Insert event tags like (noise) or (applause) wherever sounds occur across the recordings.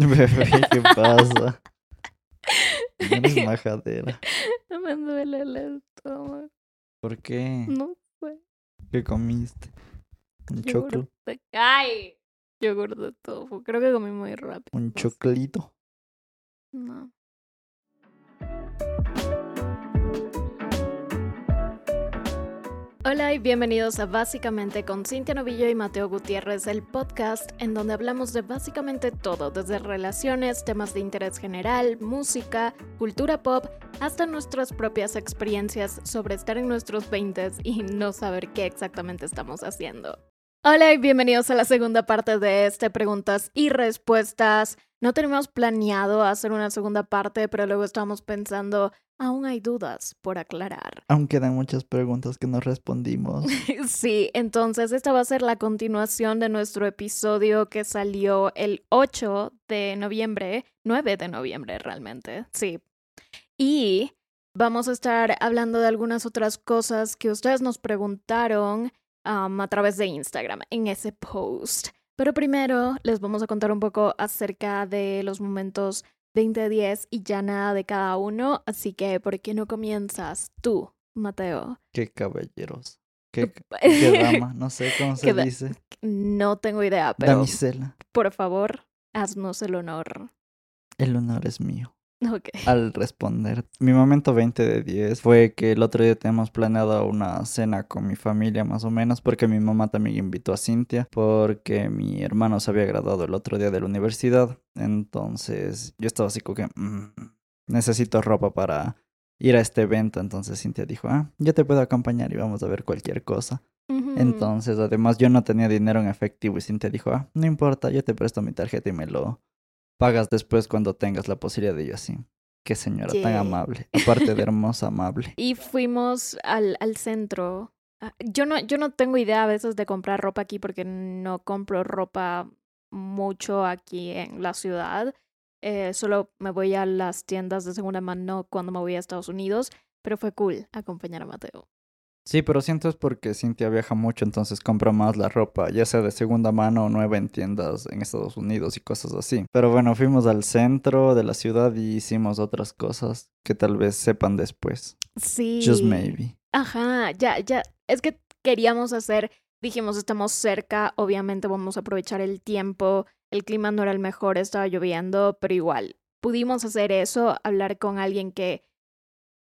(laughs) Bebé, ¿qué pasa? No eres (laughs) majadera. No me duele el estómago. ¿Por qué? No sé. ¿Qué comiste? ¿Un Yogur choclo? de- ¡Ay! Yogur de tofu. Creo que comí muy rápido. ¿Un choclito? No. Hola y bienvenidos a Básicamente con Cintia Novillo y Mateo Gutiérrez, el podcast en donde hablamos de básicamente todo, desde relaciones, temas de interés general, música, cultura pop, hasta nuestras propias experiencias sobre estar en nuestros 20 y no saber qué exactamente estamos haciendo. Hola y bienvenidos a la segunda parte de este Preguntas y Respuestas. No teníamos planeado hacer una segunda parte, pero luego estábamos pensando, aún hay dudas por aclarar. Aún quedan muchas preguntas que no respondimos. (laughs) Sí, entonces esta va a ser la continuación de nuestro episodio que salió el 8 de noviembre, 9 de noviembre realmente, sí. Y vamos a estar hablando de algunas otras cosas que ustedes nos preguntaron um, a través de Instagram en ese post. Pero primero les vamos a contar un poco acerca de los momentos 20-10 y ya nada de cada uno, así que ¿por qué no comienzas tú, Mateo? Qué caballeros. Qué, qué (laughs) dama. No sé cómo se da- dice. No tengo idea, pero Damisela. por favor, haznos el honor. El honor es mío. (laughs) Ok. Al responder, mi momento 20 de 10 fue que el otro día teníamos planeado una cena con mi familia más o menos porque mi mamá también invitó a Cintia porque mi hermano se había graduado el otro día de la universidad. Entonces yo estaba así como que "Mm, necesito ropa para ir a este evento. Entonces Cintia dijo, ah, yo te puedo acompañar y vamos a ver cualquier cosa. Entonces además yo no tenía dinero en efectivo y Cintia dijo, ah, no importa, yo te presto mi tarjeta y me lo pagas después cuando tengas la posibilidad de yo así. Qué señora tan amable. Aparte de (laughs) hermosa, amable. Y fuimos al, al centro. Ah, Yo no, yo no tengo idea a veces de comprar ropa aquí porque no compro ropa mucho aquí en la ciudad. Eh, solo me voy a las tiendas de segunda mano cuando me voy a Estados Unidos. Pero fue cool acompañar a Mateo. Sí, pero siento es porque Cintia viaja mucho, entonces compra más la ropa, ya sea de segunda mano o nueva en tiendas en Estados Unidos y cosas así. Pero bueno, fuimos al centro de la ciudad y hicimos otras cosas que tal vez sepan después. Sí. Just maybe. Ajá, ya, ya. Es que queríamos hacer, dijimos, estamos cerca, obviamente vamos a aprovechar el tiempo. El clima no era el mejor, estaba lloviendo, pero igual, pudimos hacer eso, hablar con alguien que,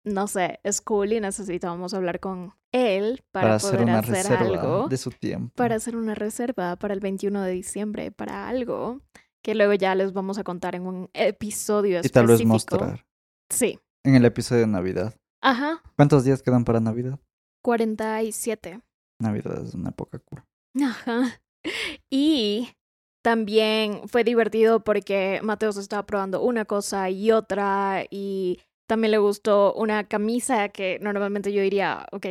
no sé, es cool y necesitábamos hablar con él para, Para, hacer poder una hacer reserva algo, de su tiempo. para hacer una reserva para el 21 de diciembre, para algo que luego ya les vamos a contar en un episodio Y tal vez específico. mostrar Sí, en el episodio de Navidad. ajá, ¿Cuántos días quedan para Navidad? 47. Navidad es una época cool. Ajá. Y también fue divertido porque Mateo se estaba probando una cosa y otra y también le gustó una camisa que normalmente yo diría, ok,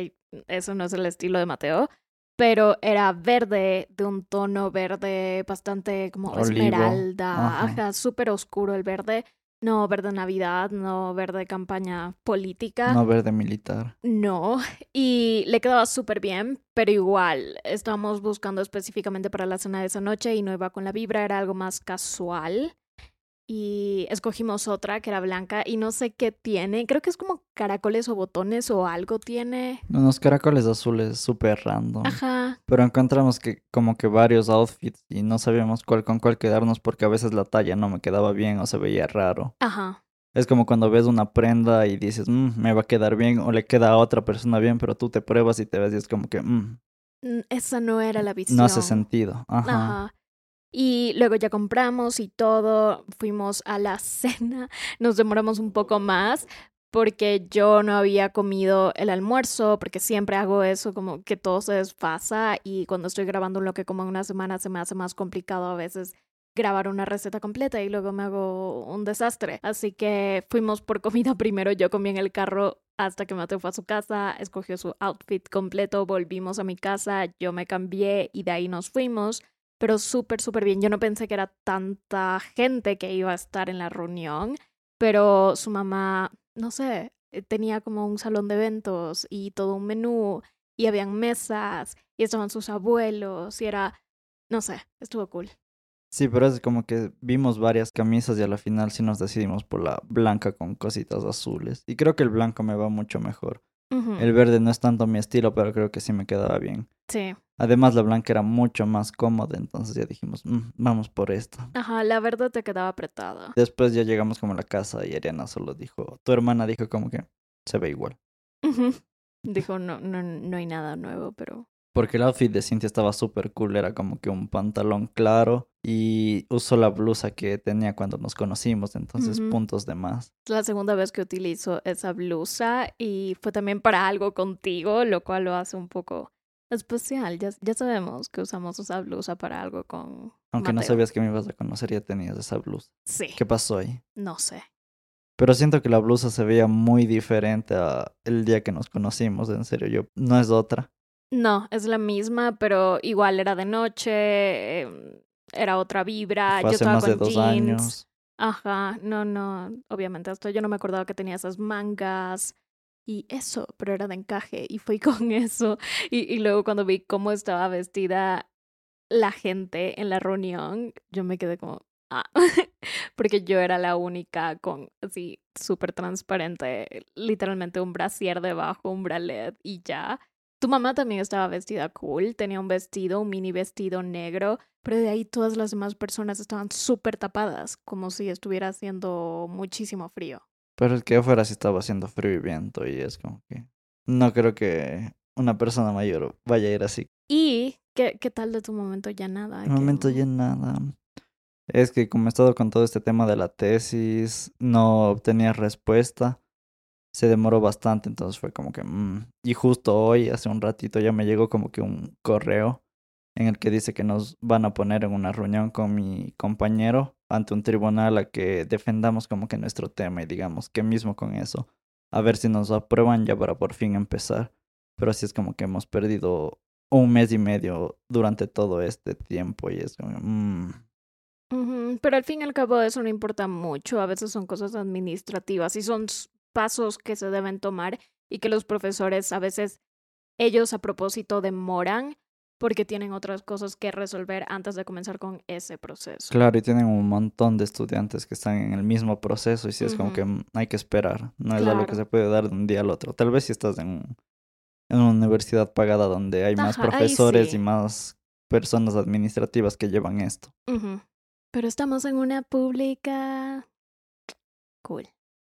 eso no es el estilo de Mateo, pero era verde, de un tono verde bastante como Olivo. esmeralda, Ajá. ajá, súper oscuro el verde. No verde Navidad, no verde campaña política. No verde militar. No, y le quedaba súper bien, pero igual, estábamos buscando específicamente para la cena de esa noche y no iba con la vibra, era algo más casual. Y escogimos otra que era blanca y no sé qué tiene, creo que es como caracoles o botones o algo tiene. Unos caracoles azules súper random. Ajá, Pero encontramos que como que varios outfits y no sabíamos cuál con cuál quedarnos porque a veces la talla no me quedaba bien o se veía raro. ajá, Es como cuando ves una prenda y dices, "Mm, me va a quedar bien o le queda a otra persona bien, pero tú te pruebas y te ves y es como que "Mm, Mm, esa no era la visión. no hace sentido. Ajá. Ajá. Y luego ya compramos y todo, fuimos a la (laughs) cena, nos demoramos un poco más porque yo no había comido el almuerzo, porque siempre hago eso, como que todo se desfasa y cuando estoy grabando lo que como en una semana se me hace más complicado a veces grabar una receta completa y luego me hago un desastre. Así que fuimos por comida (laughs) primero, yo comí en el carro hasta que Mateo fue a su casa, escogió su outfit completo, volvimos a mi casa, yo me cambié y de ahí nos fuimos pero súper, súper bien. Yo no pensé que era tanta gente que iba a estar en la reunión, pero su mamá, no sé, eh, tenía como un salón de eventos y todo un menú y habían mesas y estaban sus abuelos y era, no sé, estuvo cool. Sí, pero es como que vimos varias camisas y a la final sí nos decidimos por la blanca con cositas azules. Y creo que el blanco me va mucho mejor. El verde no es tanto mi estilo, pero creo que sí me quedaba bien. Sí. Además, la blanca era mucho más cómoda, entonces ya dijimos, "Mm, vamos por esto. Ajá, la verde te quedaba apretada. Después ya llegamos como a la casa y Ariana solo dijo, tu hermana dijo como que se ve igual. Dijo, no, no, no hay nada nuevo, pero... Porque el outfit de Cintia estaba súper cool, era como que un pantalón claro y usó la blusa que tenía cuando nos conocimos, entonces puntos de más. Es la segunda vez que utilizo esa blusa y fue también para algo contigo, lo cual lo hace un poco especial. Ya, ya sabemos que usamos esa blusa para algo con Aunque no sabías que me ibas a conocer, ya tenías esa blusa. Sí, ¿Qué pasó ahí? no sé. Pero siento que la blusa se veía muy diferente a el día que nos conocimos, en serio, yo no es otra. No, es la misma, pero igual era de noche, em, era otra vibra. Fue yo hace estaba más de con dos jeans. años. Ajá, no, no, obviamente hasta yo no me acordaba que tenía esas mangas y eso, pero era de encaje y fui (laughs) con eso. Y, y luego cuando vi cómo estaba vestida la gente en la reunión, yo me quedé como, ah, (laughs) porque yo era la única con así súper transparente, literalmente un brasier debajo, un bralet y ya. Tu mamá también estaba vestida cool, tenía un vestido, un mini vestido negro, pero de ahí todas las demás personas estaban súper tapadas, como si estuviera haciendo muchísimo frío. Pero es que afuera sí estaba haciendo frío y viento y es como que no creo que una persona mayor vaya a ir así. ¿Y qué, qué tal de tu momento ya nada? Momento Que- ya nada. Es que como he estado con todo este tema de la tesis, no obtenía respuesta. Se demoró bastante, entonces fue como que... mm. Y justo hoy, hace un ratito, ya me llegó como que un correo en el que dice que nos van a poner en una reunión con mi compañero ante un tribunal a que defendamos como que nuestro tema y digamos que mismo con eso, a ver si nos aprueban ya para por fin empezar. Pero así es como que hemos perdido un mes y medio durante todo este tiempo y es como... mm, Ujú, Pero al fin y al cabo eso no importa mucho, a veces son cosas administrativas y son pasos que se deben tomar y que los profesores a veces ellos a propósito demoran porque tienen otras cosas que resolver antes de comenzar con ese proceso. Claro, y tienen un montón de estudiantes que están en el mismo proceso y si es como que mm, hay que esperar, no es algo que se puede dar de un día al otro. Tal vez si estás en, un- en una universidad pagada donde hay más Ajá, profesores sí. y más personas administrativas que llevan esto. Pero estamos en una pública cool.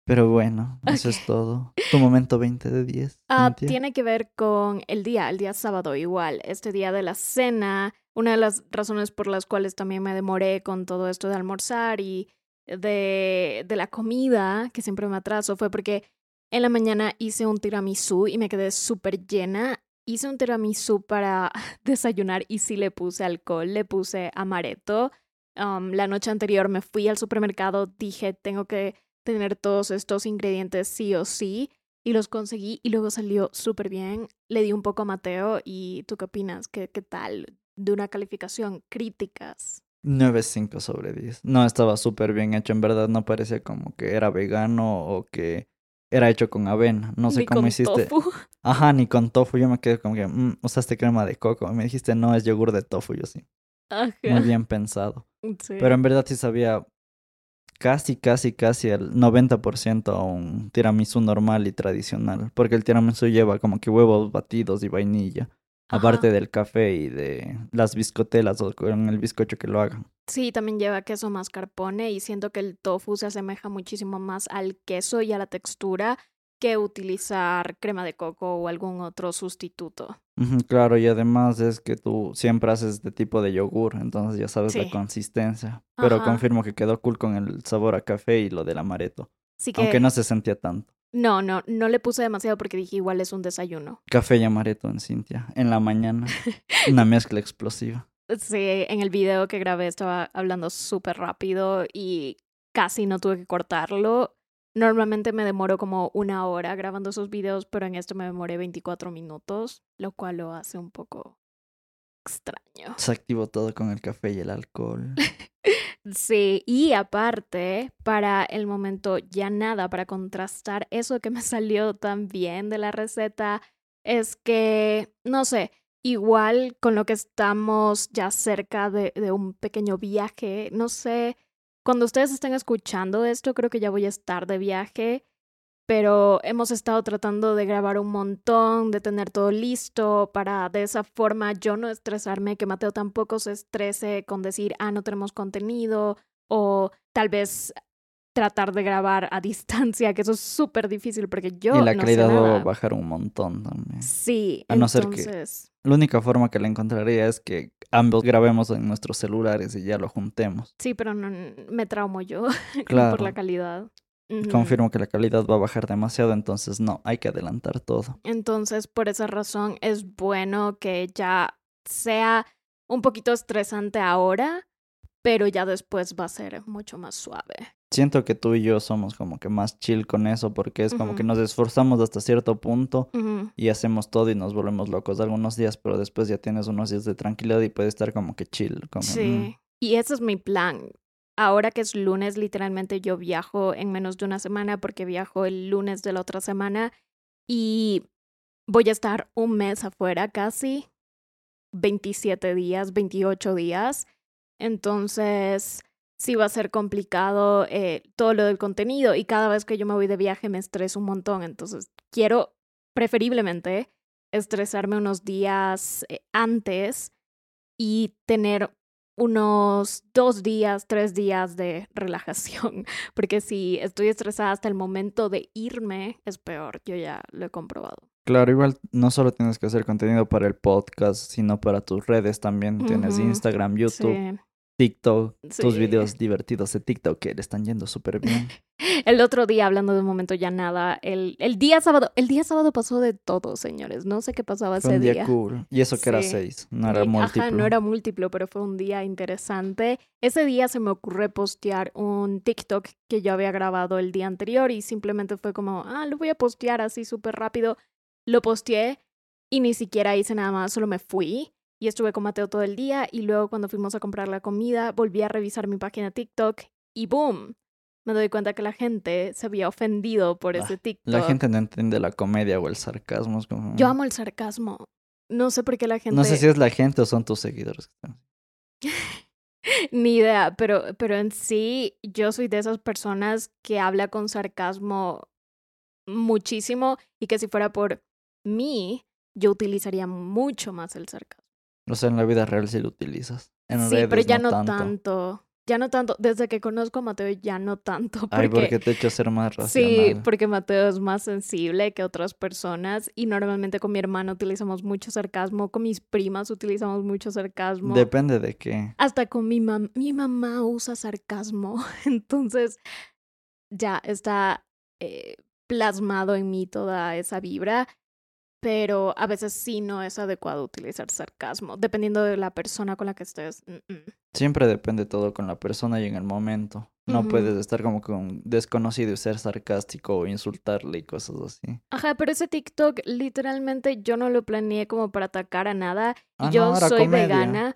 Pero bueno, eso es todo. Tu momento 20 de 10. Ah, tiene que ver con el día, el día sábado igual, este día de la cena. Una de las razones por las cuales también me demoré con todo esto de almorzar y de, de la comida, que siempre me atraso, fue porque en la mañana hice un tiramisú y me quedé súper llena. Hice un tiramisú para (laughs) desayunar y sí le puse alcohol, le puse amaretto. Um, la noche anterior me fui al supermercado, dije, tengo que tener todos estos ingredientes sí o sí y los conseguí y luego salió súper bien. Le di un poco a Mateo y ¿tú qué opinas? ¿Qué, qué tal? De una calificación, críticas. 9.5 sobre 10. No, estaba súper bien hecho. En verdad no parecía como que era vegano o que era hecho con avena. No sé Ni cómo con hiciste. tofu. Ajá, ni con tofu. Yo me quedé como que, mm, usaste crema de coco. Me dijiste, no, es yogur de tofu. Yo sí. Ajá. Muy bien pensado. Sí. Pero en verdad sí sabía casi, casi, casi el 90% a un tiramisú normal y tradicional. Porque el tiramisú lleva como que huevos batidos y vainilla. Ajá. Aparte del café y de las biscotelas o con el bizcocho que lo hagan. Sí, también lleva queso mascarpone y siento que el tofu se asemeja muchísimo más al queso y a la textura que utilizar crema de coco o algún otro sustituto. Claro, y además es que tú siempre haces de tipo de yogur, entonces ya sabes Sí. la consistencia. Pero Ajá. confirmo que quedó cool con el sabor a café y lo del amaretto. Así que Aunque no se sentía tanto. no, no, no le puse demasiado porque dije igual es un desayuno. Café y amaretto en Cintia, en la mañana. (laughs) Una mezcla explosiva. Sí, en el video que grabé estaba hablando súper rápido y casi no tuve que cortarlo. Normalmente me demoro como una hora grabando esos videos, pero en este me demoré 24 minutos, lo cual lo hace un poco extraño. Se activó todo con el café y el alcohol. (laughs) Sí, y aparte, para el momento ya nada, para contrastar eso que me (laughs) salió tan bien de la receta, es que, no sé, igual con lo que estamos ya cerca de, de un pequeño viaje, no sé, cuando ustedes estén escuchando esto, creo que ya voy a estar de viaje pero hemos estado tratando de grabar un montón, de tener todo listo para de esa forma yo no estresarme, que Mateo tampoco se estrese con decir, ah, no tenemos contenido o tal vez tratar de grabar a (laughs) distancia, que eso es súper difícil porque yo... Y la no calidad sé va a bajar un montón también. Sí, A no ser que- entonces... La única forma que la encontraría es que ambos grabemos en nuestros celulares y ya lo juntemos. Sí, pero no, me traumo yo (laughs) Claro. por la calidad. Confirmo que la calidad va a bajar demasiado, entonces no, hay que adelantar todo. Entonces, por esa razón es bueno que ya sea un poquito estresante ahora, pero ya después va a ser mucho más suave. Siento que tú y yo somos como que más chill con eso porque es como que nos esforzamos hasta cierto punto y hacemos todo y nos volvemos locos algunos días, pero después ya tienes unos días de tranquilidad y puedes estar como que chill. Como, Sí. mm, Y ese es mi plan. Ahora que es lunes, literalmente yo viajo en menos de una semana porque viajo el lunes de la otra semana y voy a estar un mes afuera casi, 27 días, 28 días. Entonces, sí va a ser complicado eh, todo lo del contenido y cada vez que yo me voy de viaje me estreso un montón. Entonces, quiero preferiblemente estresarme unos días eh, antes y tener unos dos días, tres días de relajación, (laughs) porque si estoy estresada hasta el momento de irme, es peor, yo ya lo he comprobado. Claro, igual no solo tienes que hacer contenido para el podcast, sino para tus redes también. Tienes. Instagram, YouTube, Sí. TikTok, tus videos divertidos de TikTok que le están yendo súper bien. (laughs) El otro día, hablando de un momento ya nada, el, el día sábado, el día sábado pasó de todo, señores, no sé qué pasaba Fue ese un día, día. cool. Y eso que era seis, no era Y- múltiplo. Ajá, no era múltiplo, pero fue un día interesante. Ese día se me ocurrió postear un TikTok que yo había grabado el día anterior y simplemente fue como, ah, lo voy a postear así súper rápido. Lo posteé y ni siquiera hice nada más, solo me fui y estuve con Mateo todo el día y luego cuando fuimos a comprar la comida volví a revisar mi página TikTok y boom, me doy cuenta que la gente se había ofendido por Ah, ese TikTok. La gente no entiende la comedia o el sarcasmo. es como- Yo amo el sarcasmo. No sé por qué la gente... No sé si es la gente o son tus seguidores. (laughs) Ni idea, pero, pero en sí yo soy de esas personas que habla con sarcasmo muchísimo y que si fuera por mí, yo utilizaría mucho más el sarcasmo. O sea, en la vida real sí lo utilizas. En sí, redes pero ya no, tanto. tanto. Ya no tanto. Desde que conozco a Mateo ya no tanto. Porque, Ay, porque te he hecho ser más racional. Sí, porque Mateo es más sensible que otras personas y normalmente con mi hermano utilizamos mucho sarcasmo, con mis primas utilizamos mucho sarcasmo. Depende de qué. Hasta con mi mamá, mi mamá usa sarcasmo, (laughs) entonces ya está eh, plasmado en mí toda esa vibra, pero a veces sí no es adecuado utilizar sarcasmo, dependiendo de la persona con la que estés. mm, mm. Siempre depende todo con la persona y en el momento. No puedes estar como con desconocido y ser sarcástico o insultarle y cosas así. Ajá, pero ese TikTok literalmente yo no lo planeé como para atacar a nada. Ah, yo no, soy comedia. vegana,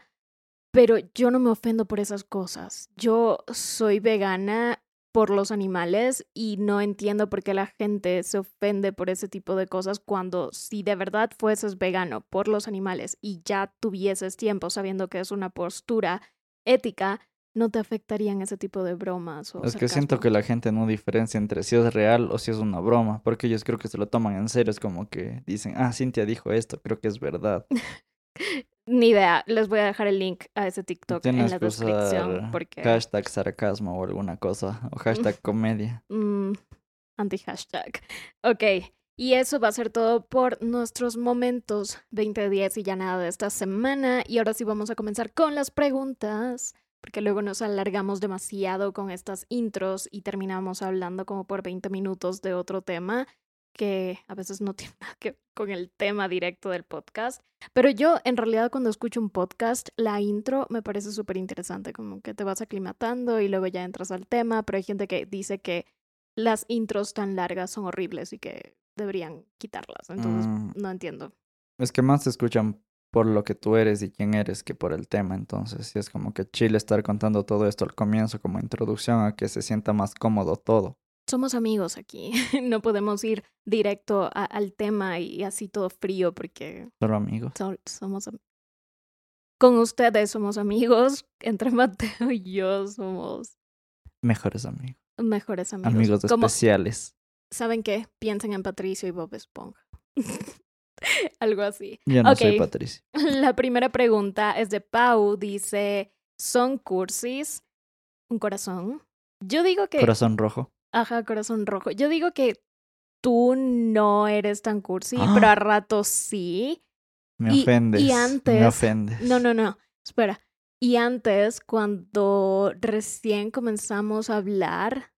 pero yo no me ofendo por esas cosas. Yo soy vegana por los animales y no entiendo por qué la gente se ofende por ese tipo de cosas cuando si de verdad fueses vegano por los animales y ya tuvieses tiempo sabiendo que es una postura ética, no te afectarían ese tipo de bromas o Es que siento que la gente no diferencia entre si es real o si es una broma, porque ellos creo que se lo toman en serio, es como que dicen, ah, Cintia dijo esto, creo que es verdad. (laughs) Ni idea, les voy a dejar el link a ese TikTok en la descripción porque hashtag sarcasmo o alguna cosa, o hashtag (laughs) comedia. mm, anti-hashtag. Ok, y eso va a ser todo por nuestros momentos 2010 y ya nada de esta semana. Y ahora sí vamos a comenzar con las preguntas, porque luego nos alargamos demasiado con estas intros y terminamos hablando como por 20 minutos de otro tema que a veces no tiene nada que ver con el tema directo del podcast. Pero yo, en realidad, cuando escucho un podcast, la intro me parece súper interesante, como que te vas aclimatando y luego ya entras al tema, pero hay gente que dice que las intros tan largas son horribles y que deberían quitarlas. Entonces, Mm. no entiendo. Es que más te escuchan por lo que tú eres y quién eres que por el tema, entonces sí es como que chile estar contando todo esto al comienzo como introducción a que se sienta más cómodo todo. Somos amigos aquí. (laughs) no podemos ir directo a- al tema y así todo frío porque Solo amigos. so- somos am- con ustedes somos amigos. Entre (laughs) Mateo y yo somos Mejores amigos. mejores amigos. Amigos Como, especiales. ¿Saben qué? Piensen en Patricio y Bob Esponja. (laughs) Algo así. Yo no soy Ok. Patricia. La primera pregunta es de Pau. Dice, ¿son cursis? Un corazón. Yo digo que... Corazón rojo. Ajá, corazón rojo. Yo digo que tú no eres tan cursi, ¡Ah! pero a ratos sí. Me Y- y ofendes. Me antes- ofendes. No, no, no. Espera. Y antes, cuando recién comenzamos a hablar,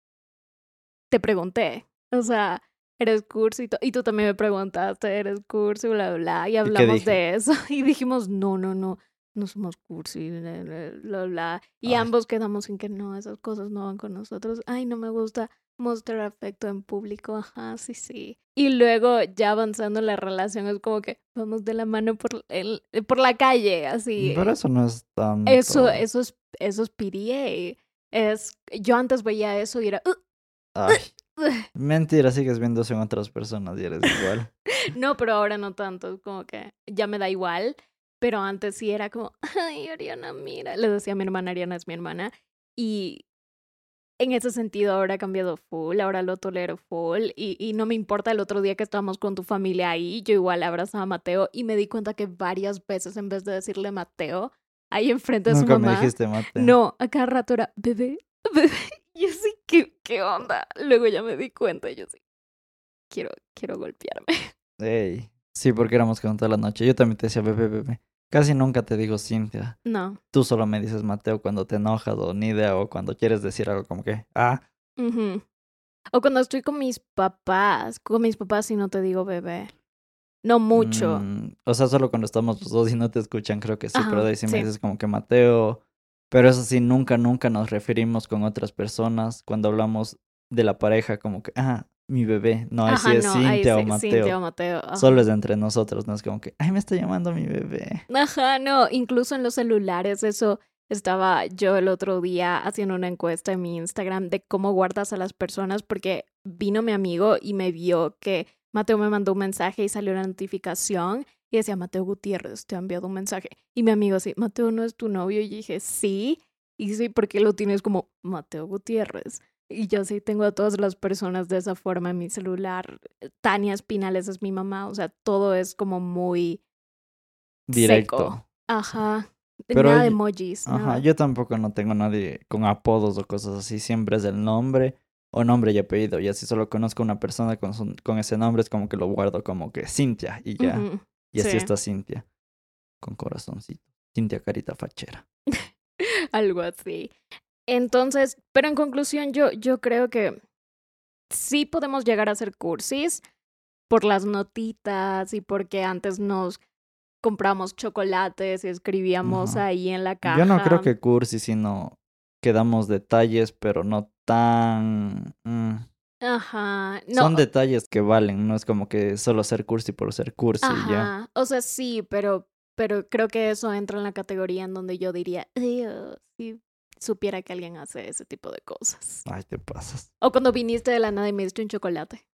te pregunté. O sea, eres cursi. y Y tú también me preguntaste, eres cursi, bla, bla. Y hablamos dije? de eso. (laughs) Y dijimos, no, no, no. No somos cursi, bla, bla, bla, bla. Y Ay. ambos quedamos en que no, esas cosas no van con nosotros. Ay, no me gusta mostrar afecto en público. Ajá, sí, sí. Y luego, ya avanzando la relación, es como que vamos de la mano por, el, por la calle, así. Pero eso no es tan. Eso, eso es, eso es PDA. Es, yo antes veía eso y era, "Uh, Ay. Mentira, sigues viendo eso en otras personas y eres igual. (laughs) no, pero ahora no tanto, es como que ya me da igual. Pero antes sí era como, ay, Ariana, mira. Le decía a mi hermana, Ariana es mi hermana. Y en ese sentido ahora ha cambiado full, ahora lo tolero full. Y, y no me importa el otro día que estábamos con tu familia ahí, yo igual abrazaba a Mateo y me di cuenta que varias veces en vez de decirle Mateo, ahí enfrente de su Nunca me mamá. dijiste mate. No, a cada rato era bebé, bebé. (laughs) Yo sí, ¿qué, qué onda? Luego ya me di cuenta y yo sí, quiero, quiero golpearme. Ey. Sí, porque éramos con toda la noche. Yo también te decía bebé, bebé. Casi nunca te digo Cintia. No. Tú solo me dices Mateo cuando te enojas o ni idea o cuando quieres decir algo como que, ah. O cuando estoy con mis papás, con mis papás sí no te digo bebé. No mucho. mm, o sea, solo cuando estamos los dos y no te escuchan, creo que sí, Ajá, pero de ahí sí, sí. me dices como que Mateo. Pero eso sí, nunca, nunca nos referimos con otras personas cuando hablamos de la pareja, como que, ah, mi bebé. No, ahí sí es no, ahí Cintia o Mateo. Cintia o Mateo. ajá. Solo es entre nosotros, no es como que, ay, me está llamando mi bebé. Ajá, no, incluso en los celulares, eso estaba yo el otro día haciendo una encuesta en mi Instagram de cómo guardas a las personas porque vino mi amigo y me vio que Mateo me mandó un mensaje y salió una notificación y decía, Mateo Gutiérrez, te ha enviado un mensaje. Y mi amigo así, Mateo no es tu novio. Y dije, sí. Y sí, porque lo tienes como Mateo Gutiérrez. Y yo sí tengo a todas las personas de esa forma en mi celular. Tania Espinales es mi mamá. O sea, todo es como muy Directo. Seco. Ajá. Pero nada de emojis. Ajá, nada. yo tampoco no tengo nadie con apodos o cosas así, siempre es el nombre o nombre y apellido. Y así solo conozco a una persona con, su- con ese nombre, es como que lo guardo como que Cintia y ya. Y así sí. está Cintia, con corazoncito. Cintia Carita Fachera. (laughs) Algo así. Entonces, pero en conclusión, yo, yo creo que sí podemos llegar a ser cursis por las notitas y porque antes nos compramos chocolates y escribíamos Ajá. ahí en la caja. Yo no creo que cursi, sino que damos detalles, pero no tan... mm, Ajá. No. Son detalles que valen, no es como que solo ser cursi por ser cursi y ya. Ajá. O sea, sí, pero, pero creo que eso entra en la categoría en donde yo diría, "Ew, si supiera que alguien hace ese tipo de cosas. Ay, te pasas. O cuando viniste de la nada y me diste un chocolate.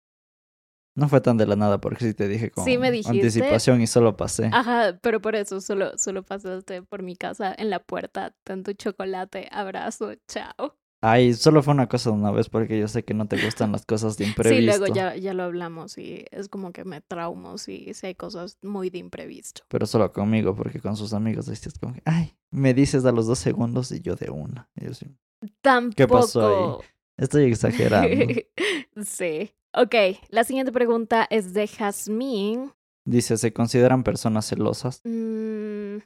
No fue tan de la nada porque sí te dije con Sí me dijiste. anticipación y solo pasé. Ajá, pero por eso solo, solo pasaste por mi casa en la puerta, tanto chocolate, abrazo, chao. Ay, solo fue una cosa de una vez porque yo sé que no te gustan las cosas de (laughs) Sí, imprevisto. luego ya, ya lo hablamos y es como que me traumo si, si hay cosas muy de imprevisto. Pero solo conmigo porque con sus amigos decías como que, ay, me dices a los dos segundos y yo de una. Y yo sí, Tampoco. pasó estoy exagerando. (laughs) sí. Ok, la siguiente pregunta es de Jazmín. Dice, ¿se consideran personas celosas? Mm,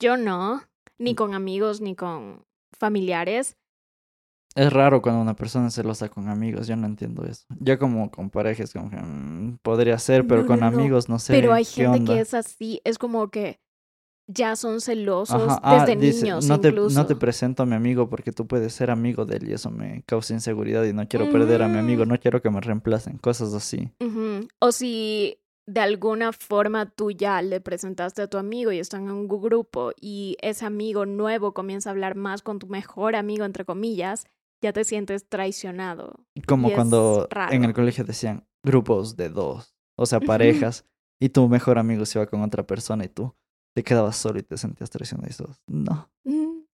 yo no, ni Mm. con amigos ni con familiares. Es raro cuando una persona es celosa con amigos, yo no entiendo eso. Yo como con parejas, como que mm, podría ser, pero No, con no, amigos no sé. Pero hay ¿qué gente onda? que es así, es como que ya son celosos Ajá, ah, desde dice, niños no te, incluso. no te presento a mi amigo porque tú puedes ser amigo de él y eso me causa inseguridad y no quiero perder a mi amigo, Mm. no quiero que me reemplacen, cosas así. Ujú. O si de alguna forma tú ya le presentaste a tu amigo y están en un grupo y ese amigo nuevo comienza a hablar más con tu mejor amigo, entre comillas, ya te sientes traicionado. Como cuando en el colegio decían grupos de dos, o sea, parejas, y tu mejor amigo se iba con otra persona y tú te quedabas solo y te sentías traicionado y. No. Mm.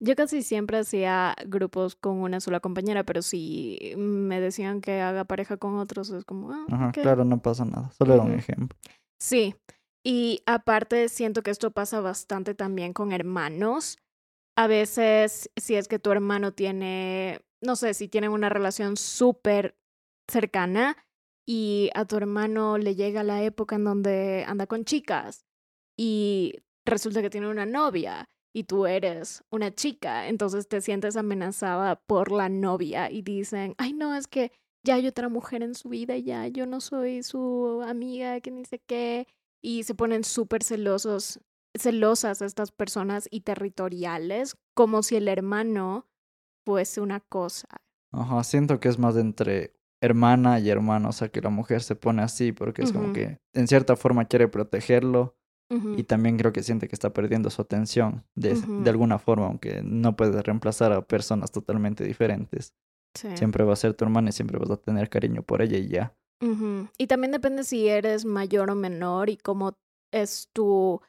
Yo casi siempre hacía grupos con una sola compañera, pero si me decían que haga pareja con otros, es como, ah, Ajá, claro, no pasa nada. Solo era un ejemplo. Sí, y aparte siento que esto pasa bastante también con hermanos. A veces, si es que tu hermano tiene, no sé, si tienen una relación súper cercana y a tu hermano le llega la época en donde anda con chicas y resulta que tiene una novia y tú eres una chica, entonces te sientes amenazada por la novia y dicen, ay no, es que ya hay otra mujer en su vida, ya yo no soy su amiga, que ni sé qué, y se ponen súper celosos, celosas estas personas y territoriales, como si el hermano fuese una cosa. Ajá, siento que es más de entre hermana y hermano, o sea, que la mujer se pone así porque es como que en cierta forma quiere protegerlo y también creo que siente que está perdiendo su atención de, alguna forma, aunque no puedes reemplazar a personas totalmente diferentes. sí. Siempre va a ser tu hermana y siempre vas a tener cariño por ella y ya. Y también depende si eres mayor o menor y cómo es tu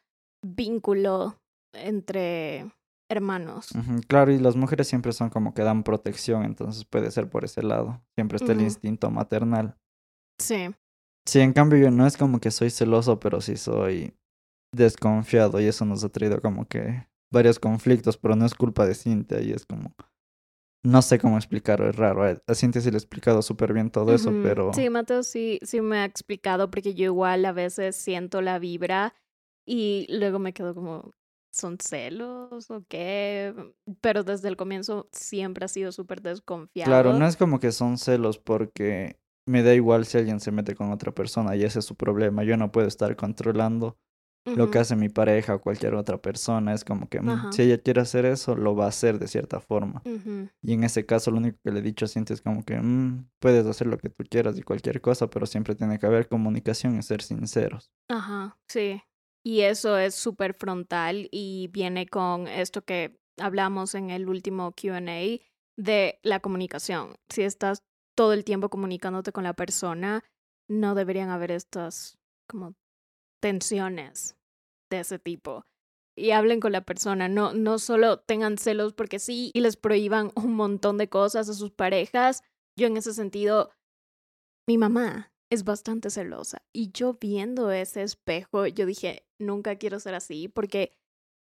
vínculo entre hermanos. Claro, y las mujeres siempre son como que dan protección, entonces puede ser por ese lado. Siempre está el instinto maternal. Sí. Sí, en cambio yo no es como que soy celoso, pero sí soy desconfiado y eso nos ha traído como que varios conflictos, pero no es culpa de Cintia y es como... No sé cómo explicarlo, es raro. A Cintia sí le he explicado súper bien todo eso, pero... Sí, Mateo sí, sí me ha explicado porque yo igual a veces siento la vibra y luego me quedo como, ¿son celos o qué? Pero desde el comienzo siempre ha sido súper desconfiado. Claro, no es como que son celos porque me da igual si alguien se mete con otra persona y ese es su problema. Yo no puedo estar controlando lo que hace mi pareja o cualquier otra persona. Es como que mm, si ella quiere hacer eso, lo va a hacer de cierta forma. Y en ese caso lo único que le he dicho a Cintia es como que mm, puedes hacer lo que tú quieras y cualquier cosa, pero siempre tiene que haber comunicación y ser sinceros. Ajá, sí. Y eso es súper frontal y viene con esto que hablamos en el último QA de la comunicación. Si estás todo el tiempo comunicándote con la persona, no deberían haber estas como tensiones de ese tipo. Y hablen con la persona, no, no solo tengan celos porque sí y les prohíban un montón de cosas a sus parejas. Yo en ese sentido, mi mamá es bastante celosa y yo viendo ese espejo, yo dije, nunca quiero ser así porque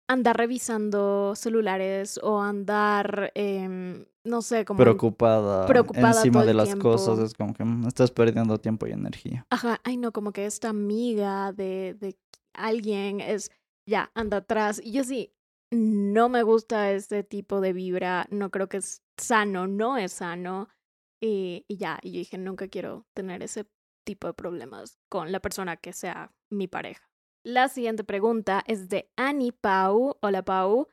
andar revisando celulares o andar, em, no sé, como... Preocupada, preocupada encima todo de las cosas, es como que mm, estás perdiendo tiempo y energía. Ajá, ay no, como que esta amiga de, de alguien es, ya, anda atrás. Y yo sí, no me gusta este tipo de vibra, no creo que es sano, no es sano. Y, y ya, y yo dije, nunca quiero tener ese tipo de problemas con la persona que sea mi pareja. La siguiente pregunta es de Annie Pau. Hola Pau.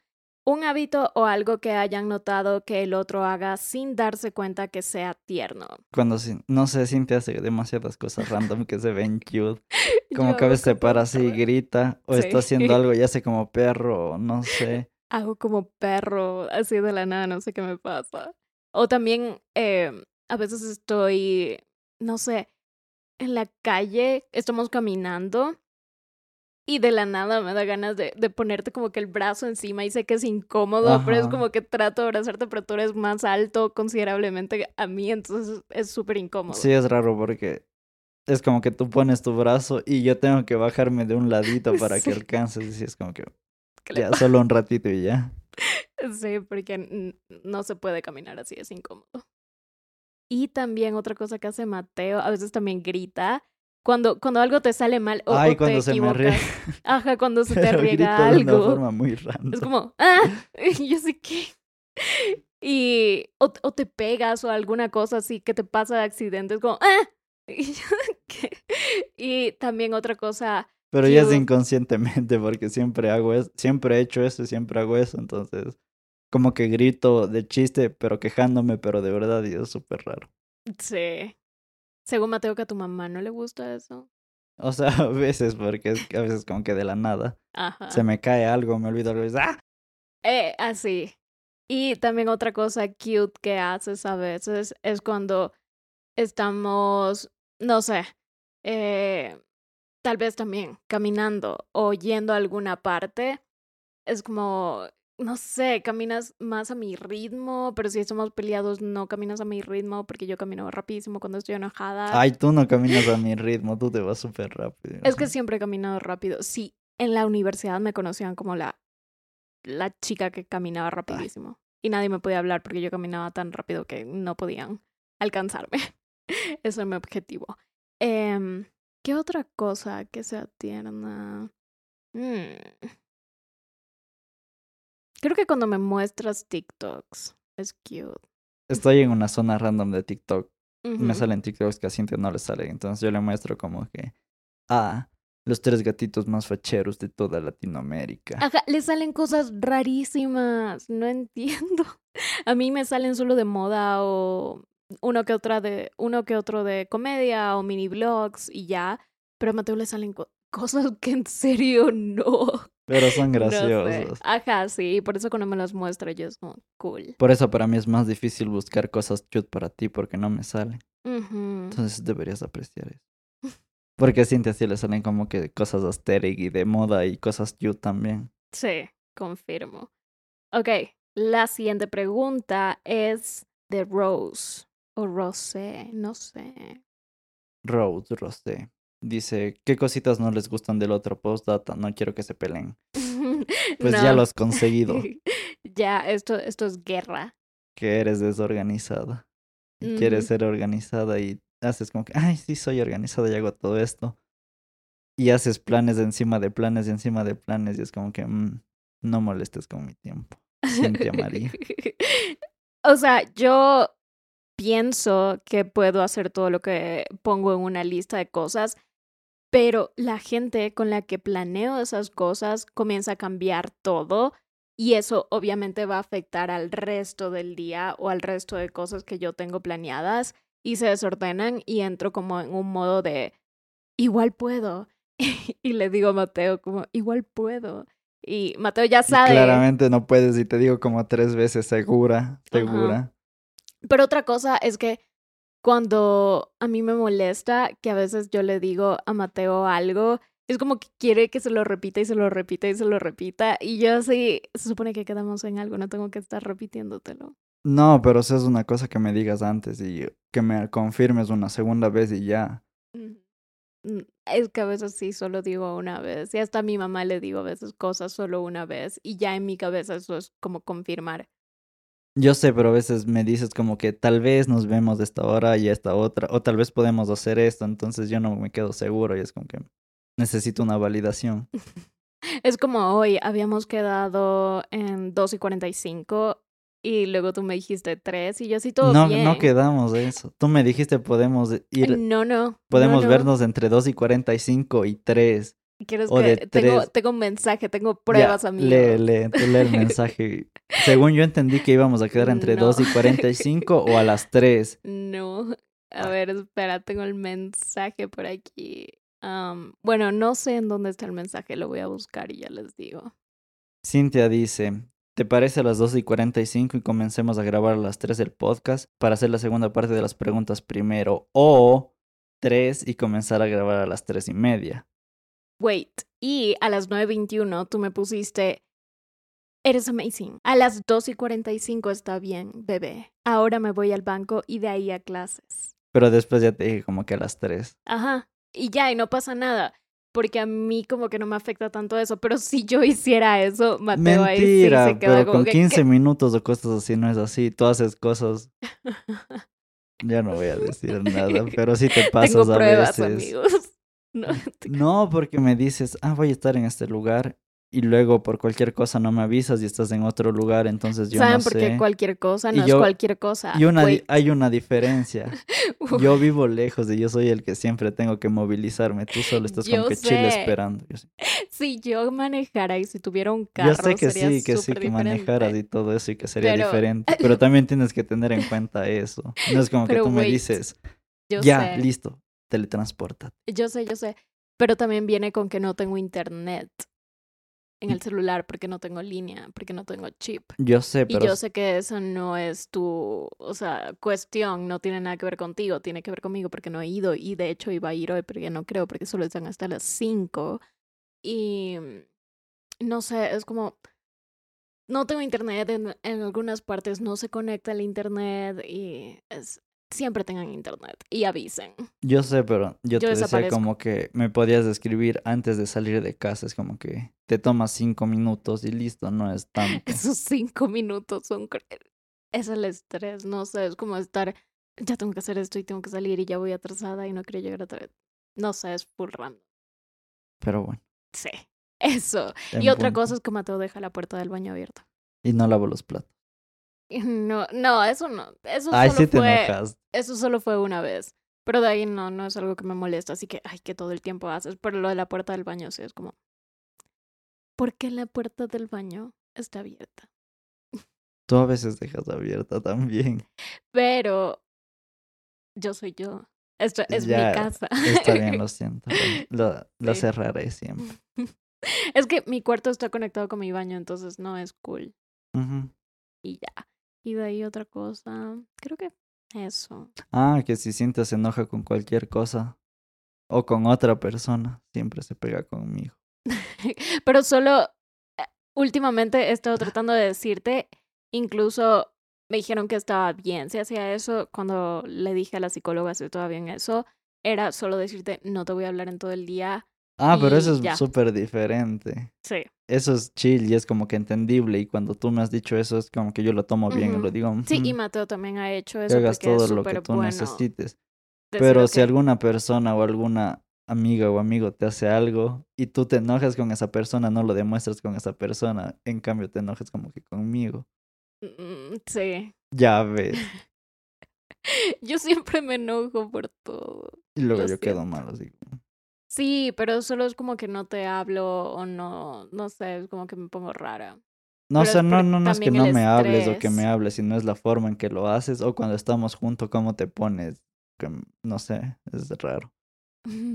Un hábito o algo que hayan notado que el otro haga sin darse cuenta que sea tierno. Cuando, no sé, Cintia hace demasiadas cosas random que se ven cute. (laughs) Como Yo que a veces se para así y grita, o está Sí. haciendo algo (laughs) y hace como perro, o no sé. hago como perro, así de la nada, no sé qué me pasa. O también eh, a veces estoy, no sé, en la calle, estamos caminando y de la nada me da ganas de, de ponerte como que el brazo encima y sé que es incómodo, pero es como que trato de abrazarte, pero tú eres más alto considerablemente a mí, entonces es súper incómodo. Sí, es raro porque es como que tú pones tu brazo y yo tengo que bajarme de un ladito (laughs) para Sí. que alcances. Y es como que ¿Qué le ya, solo un ratito y ya. (laughs) Sí, porque no se puede caminar así, es incómodo. Y también otra cosa que hace Mateo, a veces también grita. Cuando, cuando algo te sale mal o, Ay, o cuando te se me ríe. equivocas. (laughs) Ajá, cuando se (laughs) te Pero riega grito de una algo. forma muy random. Es como, ¡ah! (laughs) Yo sé qué. Y, o, o te pegas o alguna cosa así que te pasa de accidente. Es como, ¡ah! Y, yo, ¿qué? y también otra cosa, Pero ya es inconscientemente porque siempre hago eso, siempre he hecho eso y siempre hago eso. Entonces, como que grito de chiste, pero quejándome, pero de verdad y es súper raro. sí. Según Mateo, que a tu mamá no le gusta eso. O sea, (laughs) a veces, porque es a veces como que de la nada Ajá. se me cae algo, me olvido algo ¡ah! Eh, así. Y también otra cosa cute que haces a veces es cuando estamos, no sé, eh, tal vez también caminando o yendo a alguna parte. Es como, no sé, caminas más a mi ritmo, pero si estamos peleados no caminas a mi ritmo porque yo camino rapidísimo cuando estoy enojada. Ay, tú no caminas a mi ritmo, tú te vas súper rápido. Es que siempre he caminado rápido. Sí, en la universidad me conocían como la, la chica que caminaba rapidísimo. Y nadie me podía hablar porque yo caminaba tan rápido que no podían alcanzarme. (laughs) Ese es mi objetivo. Eh, ¿Qué otra cosa que sea tierna? Mm. Creo que cuando me muestras TikToks es cute. Estoy en una zona random de TikTok. Me salen TikToks que a Cintia no le salen. Entonces yo le muestro como que, ah, los tres gatitos más facheros de toda Latinoamérica. Ajá, le salen cosas rarísimas, no (laughs) entiendo. A mí me salen solo de moda o uno que otra de uno que otro de comedia o mini vlogs y ya, pero a Mateo le salen co- cosas que en serio no. Pero son no sé. graciosos. Ajá, sí, por eso cuando me las muestra yo es como cool. Por eso para mí es más difícil buscar cosas cute para ti porque no me salen. Entonces deberías apreciar eso. Porque a Cintia sí le salen como que cosas aesthetic y de moda y cosas cute también. Sí, confirmo. Ok, la siguiente pregunta es de Rose o Rosé, no sé. Rose, Rosé. Dice, ¿qué cositas no les gustan del otro postdata? No quiero que se peleen. (laughs) Pues ya lo has conseguido, (laughs) ya, esto, esto es guerra. que eres desorganizada. Y quieres Ujú. ser organizada y haces como que, ay, sí, soy organizada y hago todo esto. Y haces planes encima de planes y encima de planes y es como que, "Mm, no molestes con mi tiempo. Cintia María. (laughs) o sea, yo pienso que puedo hacer todo lo que pongo en una lista de cosas, pero la gente con la que planeo esas cosas comienza a cambiar todo y eso obviamente va a afectar al resto del día o al resto de cosas que yo tengo planeadas y se desordenan y entro como en un modo de igual puedo (laughs) y le digo a Mateo como igual puedo y Mateo ya Y sabe. claramente no puedes y te digo como tres veces segura, segura. Pero otra cosa es que cuando a mí me molesta que a veces yo le digo a Mateo algo, es como que quiere que se lo repita y se lo repita y se lo repita. Y yo así, se supone que quedamos en algo, no tengo que estar repitiéndotelo. No, pero eso es una cosa que me digas antes y que me confirmes una segunda vez y ya. Mm, Es que a veces sí, solo digo una vez. Y hasta a mi mamá le digo a veces cosas solo una vez. Y ya en mi cabeza eso es como confirmar. Yo sé, pero a veces me dices como que tal vez nos vemos de esta hora y a esta otra, o tal vez podemos hacer esto, entonces yo no me quedo seguro y es como que necesito una validación. (laughs) Es como hoy, habíamos quedado en 2 y 45 y luego tú me dijiste 3 y yo así todo No, bien. no quedamos de eso. Tú me dijiste podemos ir, No, no. podemos no, no. vernos entre 2 y 45 y 3. ¿Quieres o de que tengo, tres. tengo un mensaje, tengo pruebas, amigo? Lee, lee, tú lee el (laughs) mensaje. Según yo entendí que íbamos a quedar entre No. 2 y 45 o a las 3. (laughs) No. A Ah. ver, espera, tengo el mensaje por aquí. Bueno, no sé en dónde está el mensaje, lo voy a buscar y ya les digo. Cintia dice, ¿te parece a las 2 y 45 y comencemos a grabar a las 3 el podcast para hacer la segunda parte de las preguntas primero? O 3 y comenzar a grabar a las 3 y media. Wait, y a las 9.21 tú me pusiste, eres amazing. A las 2 y 45 está bien, bebé. Ahora me voy al banco y de ahí a clases. Pero después ya te dije como que a las 3. Ajá. Y ya, y no pasa nada. Porque a mí como que no me afecta tanto eso. Pero si yo hiciera eso, Mateo ahí sí Mentira, se queda pero como con que, 15 ¿qué? minutos o cosas así no es así. Tú haces cosas, (laughs) ya no voy a decir nada, pero sí te pasas Tengo a pruebas, veces. amigos. No, (laughs) te- No, porque me dices, ah, voy a estar en este lugar y luego por cualquier cosa no me avisas y estás en otro lugar, entonces yo ¿Saben no por qué cualquier cosa Y no yo- es cualquier cosa? Y una hay una diferencia. (laughs) Yo vivo lejos y yo soy el que siempre tengo que movilizarme. Tú solo estás como Yo que chile esperando. (laughs) Si yo manejara y si tuviera un carro, yo sé que sería sí, que sí, que manejaras y todo eso y que sería Pero- diferente. Pero también tienes que tener en cuenta eso. No es como que tú me dices, Yo ya, sé, listo, teletransporta. yo sé, yo sé. Pero también viene con que no tengo internet. en el celular porque no tengo línea, porque no tengo chip. Yo sé, Y pero yo sé que eso no es tu, o sea, cuestión, no tiene nada que ver contigo, tiene que ver conmigo porque no he ido y de hecho iba a ir hoy, pero ya no creo porque solo están hasta las 5. Y no sé, es como, no tengo internet en, en algunas partes, no se conecta el internet y es, siempre tengan internet y avisen. yo sé, pero yo, Yo te decía como que me podías describir antes de salir de casa. Es como que te tomas cinco minutos y listo, no es tanto. (laughs) Esos cinco minutos son, es el estrés, no sé, es como estar, ya tengo que hacer esto y tengo que salir y ya voy atrasada y no quiero llegar a No sé, es full random. Pero bueno. Sí, eso. en Y otra cosa es que Mateo deja la puerta del baño abierta. Y no lavo los platos. No, no, eso no. Eso Ay, solo sí te fue, enojas. eso solo fue una vez. Pero de ahí no, no es algo que me molesta, así que, ay, que todo el tiempo haces. Pero lo de la puerta del baño sí es como, ¿por qué la puerta del baño está abierta? Tú a veces dejas abierta también. Pero yo soy yo. Esto es Ya, mi casa. Está bien, (laughs) lo siento. Lo, cerraré siempre. (laughs) es que mi cuarto está conectado con mi baño, entonces no es cool. Y ya. Y de ahí otra cosa. Creo que eso. Ah, que si Cintia se enoja con cualquier cosa o con otra persona, siempre se pega conmigo. (laughs) Pero solo eh, últimamente he estado tratando de decirte, incluso me dijeron que estaba bien. Si hacía eso, cuando le dije a la psicóloga si estaba bien eso, era solo decirte, no te voy a hablar en todo el día. Ah, pero eso es súper diferente. Sí. Eso es chill y es como que entendible. Y cuando tú me has dicho eso, es como que yo lo tomo bien y lo digo. Sí, y "Ujú, Mateo también ha hecho eso hagas es todo lo que tú bueno. necesites. Pero si alguna persona o alguna amiga o amigo te hace algo y tú te enojas con esa persona, no lo demuestras con esa persona. En cambio, te enojas como que conmigo. Mm, Sí. Ya ves. (laughs) Yo siempre me enojo por todo. Y luego yo quedo mal, así. Sí, pero solo es como que no te hablo o no, no sé, es como que me pongo rara. No, o Pero sea, es no, no, no es que no me hables o que me hables, sino es la forma en que lo haces o cuando estamos juntos, cómo te pones. que, no sé, es raro.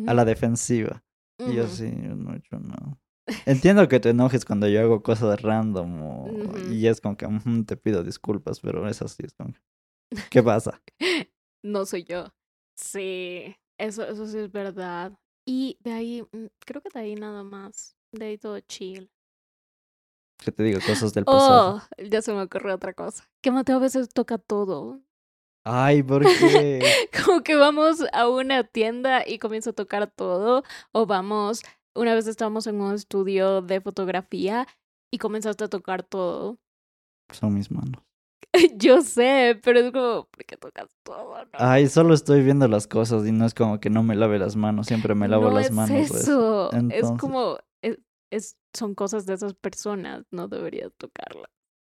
A la (laughs) defensiva. Y yo sí, yo no hecho nada. Entiendo que te enojes cuando yo hago cosas random o- y es como que "Ujú, te pido disculpas, pero es así, es como que, ¿qué pasa? (laughs) No soy yo. Sí, eso, eso sí es verdad. Y de ahí, mm, creo que de ahí nada más. De ahí todo chill. Que te digo cosas del pasado. Oh, ya se me ocurrió otra cosa. Que Mateo a veces toca todo. Ay, ¿por (laughs) qué? Como que vamos a una tienda y comienza a tocar todo. O vamos, una vez estábamos en un estudio de fotografía y comenzaste a tocar todo. Son mis manos. (laughs) Yo sé, pero es como, ¿por qué tocas todo? No, Ay, solo estoy viendo las cosas y no es como que no me lave las manos, siempre me lavo no las es manos. eso. Es como, es, es- son cosas de esas personas, no deberías tocarlas.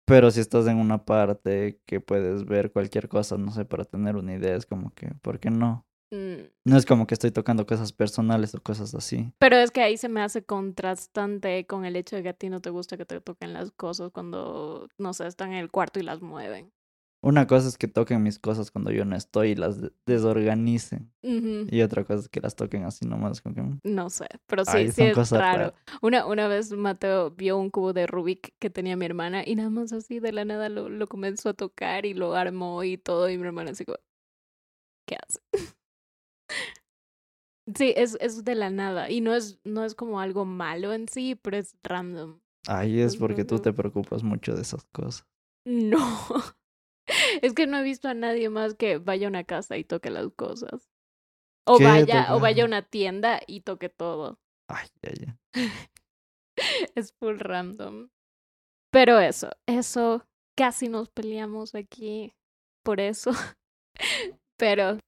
Pero si estás en una parte que puedes ver cualquier cosa, no sé, para tener una idea, es como que, ¿por qué no? Mm, No es como que estoy tocando cosas personales o cosas así. Pero es que ahí se me hace contrastante con el hecho de que a ti no te gusta que te toquen las cosas cuando, no sé, están en el cuarto y las mueven. Una cosa es que toquen mis cosas cuando yo no estoy y las de- desorganicen. Y otra cosa es que las toquen así nomás. Como que, mm, No sé, pero sí, Ay, sí es raro. raras. Una, una vez Mateo vio un cubo de Rubik que tenía mi hermana y nada más así de la nada lo, lo comenzó a tocar y lo armó y todo y mi hermana así como, ¿qué hace? (laughs) Sí, es, es de la nada y no es, no es como algo malo en sí, pero es random. Ay, es porque tú te preocupas mucho de esas cosas. No, (laughs) es que no he visto a nadie más que vaya a una casa y toque las cosas. O ¿Qué vaya, o toca? vaya a una tienda y toque todo. Ay, ya, ya. (laughs) es full random. Pero eso, eso, casi nos peleamos aquí por eso. (laughs) pero,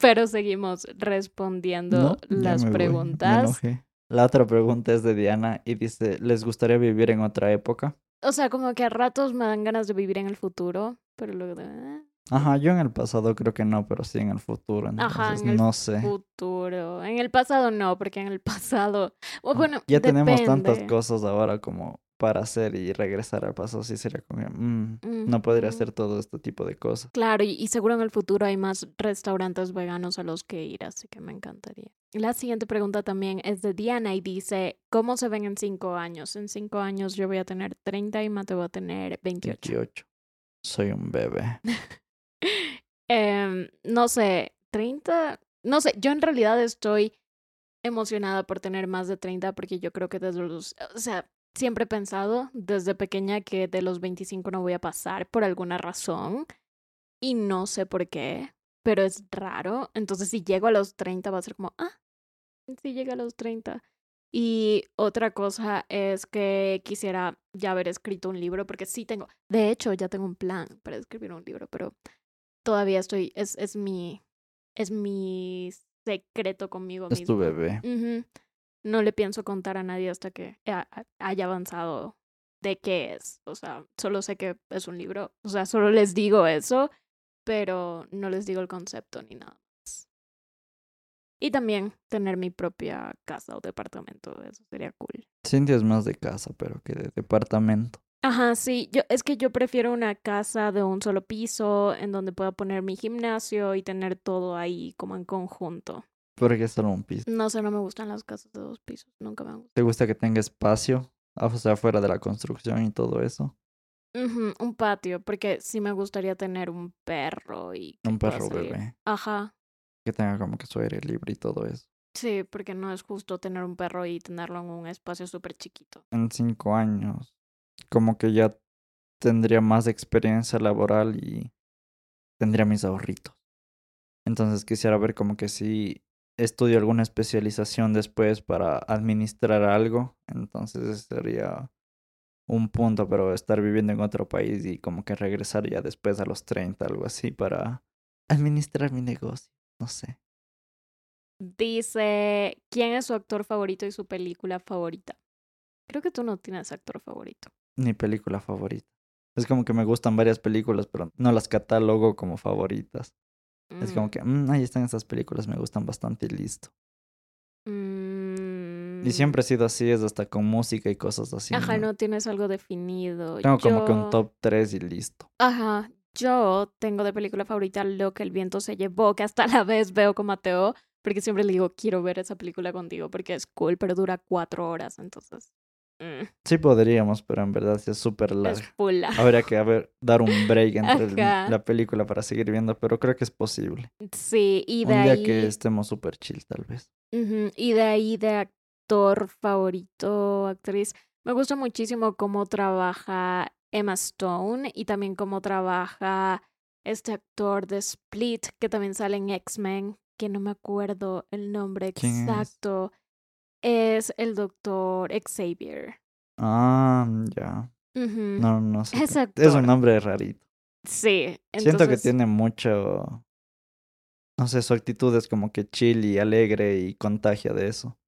pero seguimos respondiendo No, las me voy, me preguntas. La otra pregunta es de Diana y dice, ¿les gustaría vivir en otra época? o sea, como que a ratos me dan ganas de vivir en el futuro, pero luego de... "Ah, Ajá, yo en el pasado creo que no, pero sí en el futuro. Entonces, Ajá, en el no sé. futuro. En el pasado no, porque en el pasado... o bueno, ya tenemos tantas cosas ahora como para hacer y regresar al pasado, sí sería como, mm, no podría hacer todo este tipo de cosas. Claro, y, y seguro en el futuro hay más restaurantes veganos a los que ir, así que me encantaría. La siguiente pregunta también es de Diana y dice, ¿cómo se ven en cinco años? En cinco años yo voy a tener 30 y Mateo va a tener 28. 28. Soy un bebé. (laughs) Em, no sé, 30, no sé, yo en realidad estoy emocionada por tener más de 30 porque yo creo que desde los, o sea, siempre he pensado desde pequeña que de los 25 no voy a pasar por alguna razón y no sé por qué, pero es raro. Entonces si llego a los 30 va a ser como, ah, sí llega a los 30. Y otra cosa es que quisiera ya haber escrito un libro, porque sí tengo, de hecho ya tengo un plan para escribir un libro, pero todavía estoy, es, es mi, es mi secreto conmigo Es tu mismo. bebé. Ujú. No le pienso contar a nadie hasta que ha- ha- haya avanzado de qué es. O sea, solo sé que es un libro. O sea, solo les digo eso, pero no les digo el concepto ni nada más. Y también tener mi propia casa o departamento. Eso sería cool. Cintia es más de casa, pero que de departamento. Ajá, sí, yo es que yo prefiero una casa de un solo piso en donde pueda poner mi gimnasio y tener todo ahí como en conjunto. Porque es solo un piso. No sé, no me gustan las casas de dos pisos, nunca me han gustado. ¿Te gusta que tenga espacio? O sea, fuera de la construcción y todo eso. Un patio, porque sí me gustaría tener un perro y Un perro bebé. Ajá, Que tenga como que su aire libre y todo eso. sí, porque no es justo tener un perro y tenerlo en un espacio súper chiquito. En cinco años, como que ya tendría más experiencia laboral y tendría mis ahorritos. Entonces quisiera ver como que si estudio alguna especialización después para administrar algo. Entonces sería un punto, pero estar viviendo en otro país y como que regresar ya después a los 30, algo así, para administrar mi negocio. No sé. Dice, ¿quién es su actor favorito y su película favorita? Creo que tú no tienes actor favorito. Mi película favorita. Es como que me gustan varias películas, pero no las catalogo como favoritas. Es como Mm, que, "Mm, ahí están esas películas, me gustan bastante y listo. mm, Y siempre ha sido así, es hasta con música y cosas así. Ajá, ¿no? no tienes algo definido. Tengo como que un top 3 y listo. Ajá, yo tengo de película favorita Lo que el viento se llevó, que hasta la vez veo con Mateo, porque siempre le digo, quiero ver esa película contigo porque es cool, pero dura cuatro horas, entonces mm, Sí podríamos, pero en verdad sí es súper es larga. full. larga. Habría que haber, dar un break (laughs) entre el- la película para seguir viendo, pero creo que es posible. Sí, y de Un día ahí, que estemos súper chill, tal vez. y de ahí de actor favorito, actriz, me gusta muchísimo cómo trabaja Emma Stone y también cómo trabaja este actor de Split que también sale en X-Men, que no me acuerdo el nombre ¿Quién es? Exacto. Es el doctor Xavier. Ah, ya. Ujú. No, no (laughs) sé. Qué- Es un nombre rarito. Sí, Siento que tiene mucho. No sé, su actitud es como que chill y alegre y contagia de eso.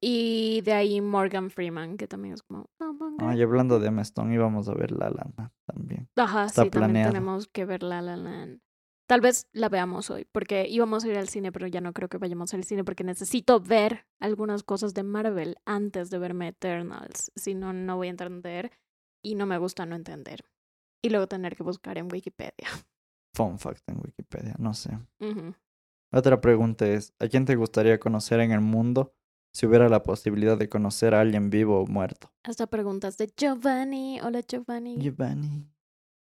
Y de ahí Morgan Freeman, que también es como... "Oh, Ah, y hablando de Emma Stone, íbamos a ver La La Land también. Ajá, Está sí, también tenemos que ver La La Land. Tal vez la veamos hoy, porque íbamos a ir al cine, pero ya no creo que vayamos al cine porque necesito ver algunas cosas de Marvel antes de verme Eternals. Si no, no voy a entender y no me gusta no entender. Y luego tener que buscar en Wikipedia. (laughs) Fun fact en Wikipedia, no sé. Otra pregunta es: ¿a quién te gustaría conocer en el mundo si hubiera la posibilidad de conocer a alguien vivo o muerto? Hasta preguntas de Giovanni. Hola Giovanni. Giovanni.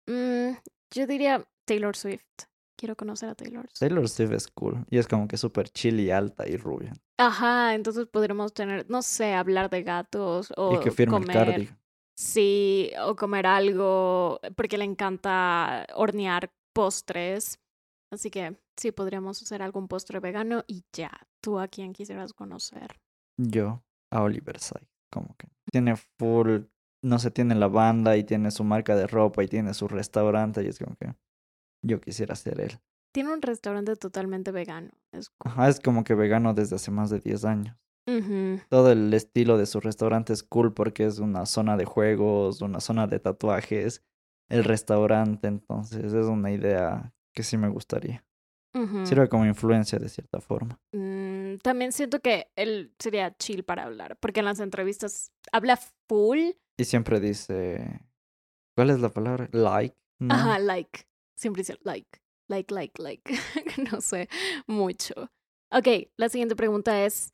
Mm, yo diría Taylor Swift. Quiero conocer a Taylor Swift. Taylor Swift es cool y es como que súper chill y alta y rubia. Ajá, entonces podremos tener, no sé, hablar de gatos o y que firme comer. el cardigan. Sí, o comer algo, porque le encanta hornear postres. Así que sí, podríamos hacer algún postre vegano y ya. ¿Tú a quién quisieras conocer? Yo, a Oliver Sykes, como que tiene full, no sé, tiene la banda y tiene su marca de ropa y tiene su restaurante y es como que yo quisiera ser él. Tiene un restaurante totalmente vegano. Es. Ajá, es como que vegano desde hace más de 10 años. Todo el estilo de su restaurante es cool porque es una zona de juegos, una zona de tatuajes, el restaurante, entonces es una idea que sí me gustaría. ujú. Sirve como influencia de cierta forma. Mm, también siento que él sería chill para hablar, porque en las entrevistas habla full, Y siempre dice, ¿cuál es la palabra? Like. ¿no? Ajá, like. Siempre dice like, like, like, like. (laughs) no sé mucho. Ok, la siguiente pregunta es,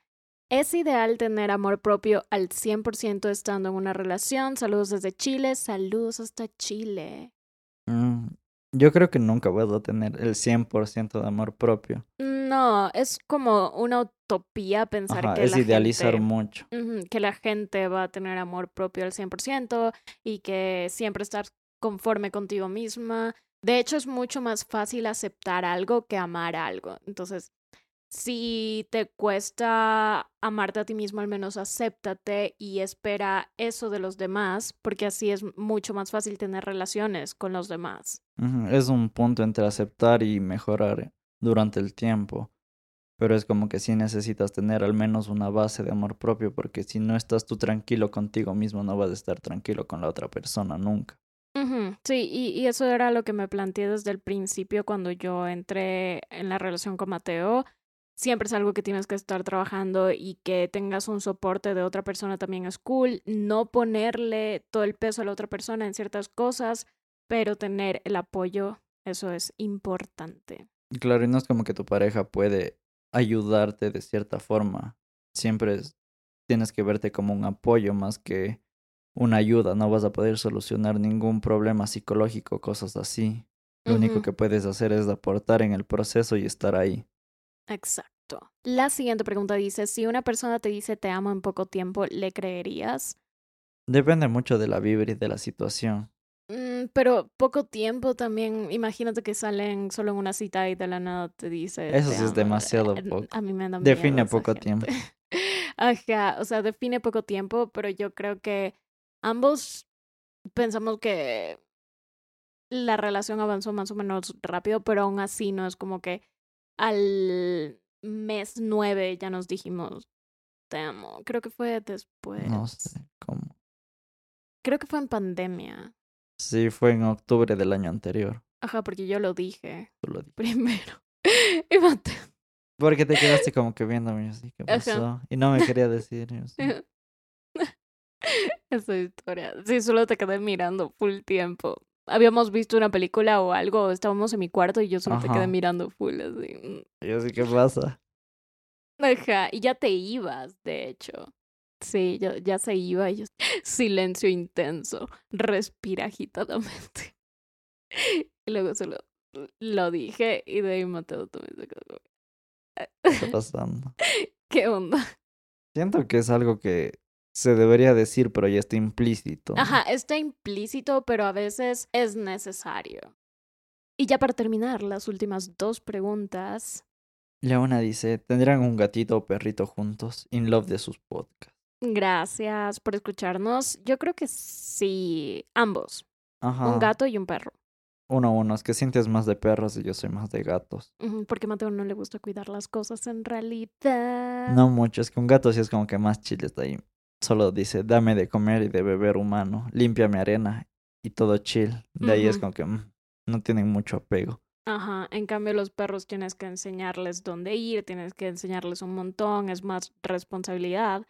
¿es ideal tener amor propio al 100% estando en una relación? Saludos desde Chile, saludos hasta Chile. Mm, yo creo que nunca puedo tener el 100% de amor propio. No, es como una utopía pensar Ajá, que es la idealizar gente... mucho. Que la gente va a tener amor propio al 100% y que siempre estar conforme contigo misma. De hecho, es mucho más fácil aceptar algo que amar algo. Entonces, si te cuesta amarte a ti mismo, al menos acéptate y espera eso de los demás, porque así es mucho más fácil tener relaciones con los demás. Es un punto entre aceptar y mejorar durante el tiempo. Pero es como que sí necesitas tener al menos una base de amor propio, porque si no estás tú tranquilo contigo mismo, no vas a estar tranquilo con la otra persona nunca. Ujú, Sí, y, y eso era lo que me planteé desde el principio cuando yo entré en la relación con Mateo. Siempre es algo que tienes que estar trabajando y que tengas un soporte de otra persona también es cool. No ponerle todo el peso a la otra persona en ciertas cosas, pero tener el apoyo, eso es importante. Claro, y no es como que tu pareja puede ayudarte de cierta forma. Siempre es- tienes que verte como un apoyo más que una ayuda. No vas a poder solucionar ningún problema psicológico, cosas así. Lo único que puedes hacer es aportar en el proceso y estar ahí. Exacto. La siguiente pregunta dice, si una persona te dice te amo en poco tiempo, ¿le creerías? Depende mucho de la vibra y de la situación. Mm, pero poco tiempo también, imagínate que salen solo en una cita y de la nada te dice Eso te sí es amo. demasiado Eh, poco. A mí me da miedo Define poco gente. tiempo. (laughs) Ajá, o sea, define poco tiempo, pero yo creo que ambos pensamos que la relación avanzó más o menos rápido, pero aún así no es como que al mes nueve ya nos dijimos te amo. Creo que fue después. No sé cómo. Creo que fue en pandemia. Sí, fue en octubre del año anterior. Ajá, porque yo lo dije tú lo di- primero. (laughs) Y Mateo. Porque te quedaste como que viéndome así, ¿qué Ajá. pasó? Y no me quería (laughs) decir. yo. (laughs) Esa historia. Sí, solo te quedé mirando full tiempo. Habíamos visto una película o algo, estábamos en mi cuarto y yo solo te quedé mirando full así. mm. Y yo así, ¿qué pasa? Ajá, y ya te ibas, de hecho. Sí, ya, ya se iba y yo, (laughs) silencio intenso, respira agitadamente. (laughs) Y luego solo lo dije y de ahí Mateo también se quedó ¿Qué está pasando? (laughs) ¿Qué onda? Siento que es algo que se debería decir, pero ya está implícito. ¿no? Ajá, está implícito, pero a veces es necesario. Y ya para terminar, las últimas dos preguntas. Una dice, ¿tendrán un gatito o perrito juntos? In love de sus podcasts. Gracias por escucharnos. Yo creo que sí, ambos, Ajá. un gato y un perro. Uno a uno, es que sientes más de perros y yo soy más de gatos. Porque a Mateo no le gusta cuidar las cosas en realidad. No mucho, es que un gato sí es como que más chile está ahí. Solo dice, dame de comer y de beber humano, limpia mi arena y todo chill. De ahí es Ujú. como que mm, no tienen mucho apego. Ajá, en cambio los perros tienes que enseñarles dónde ir, tienes que enseñarles un montón, es más responsabilidad.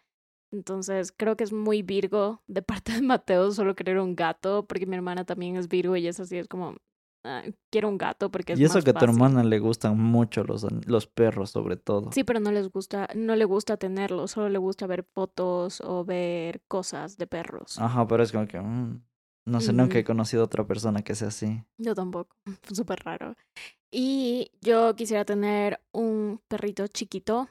Entonces creo que es muy Virgo de (laughs) parte de Mateo solo querer un gato, porque mi hermana también es Virgo y es así, es como, "Ah, quiero un gato porque es Y eso más que a tu fácil". hermana le gustan mucho los, los perros sobre todo. Sí, pero no les gusta, no le gusta tenerlo, solo le gusta ver fotos o ver cosas de perros. Ajá, pero es como que, mm, no sé, nunca he conocido a otra persona que sea así. Yo tampoco, (laughs) súper raro. Y yo quisiera tener un perrito chiquito,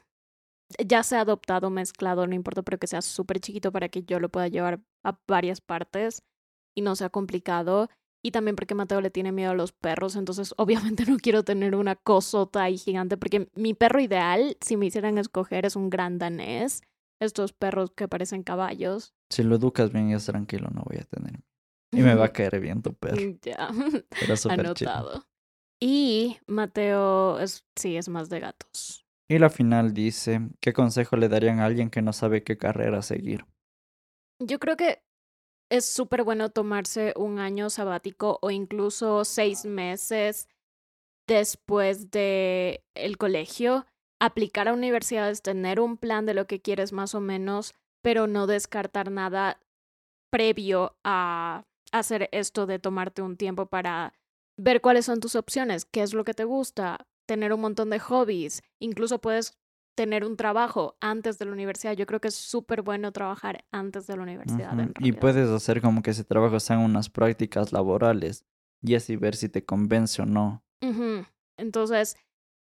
ya sea adoptado, mezclado, no importa, pero que sea súper chiquito para que yo lo pueda llevar a varias partes y no sea complicado. Y también porque Mateo le tiene miedo a los perros, entonces (laughs) obviamente no quiero tener una cosota ahí gigante, porque mi perro ideal, si me hicieran escoger, es un gran danés, estos perros que parecen caballos. Si lo educas bien y es tranquilo, no voy a tener. Y me va a (laughs) caer bien tu perro. Ya. (laughs) Pero súper chill. Anotado. Y Mateo es, sí, es más de gatos. Y la final dice, ¿qué consejo le darían a alguien que no sabe qué carrera seguir? Yo creo que es súper bueno tomarse un año sabático o incluso seis meses después de el colegio, aplicar a universidades, tener un plan de lo que quieres más o menos, pero no descartar nada previo a hacer esto de tomarte un tiempo para ver cuáles son tus opciones, qué es lo que te gusta, tener un montón de hobbies, incluso puedes tener un trabajo antes de la universidad. Yo creo que es súper bueno trabajar antes de la universidad. Y puedes hacer como que ese trabajo sean unas prácticas laborales y así ver si te convence o no. Entonces,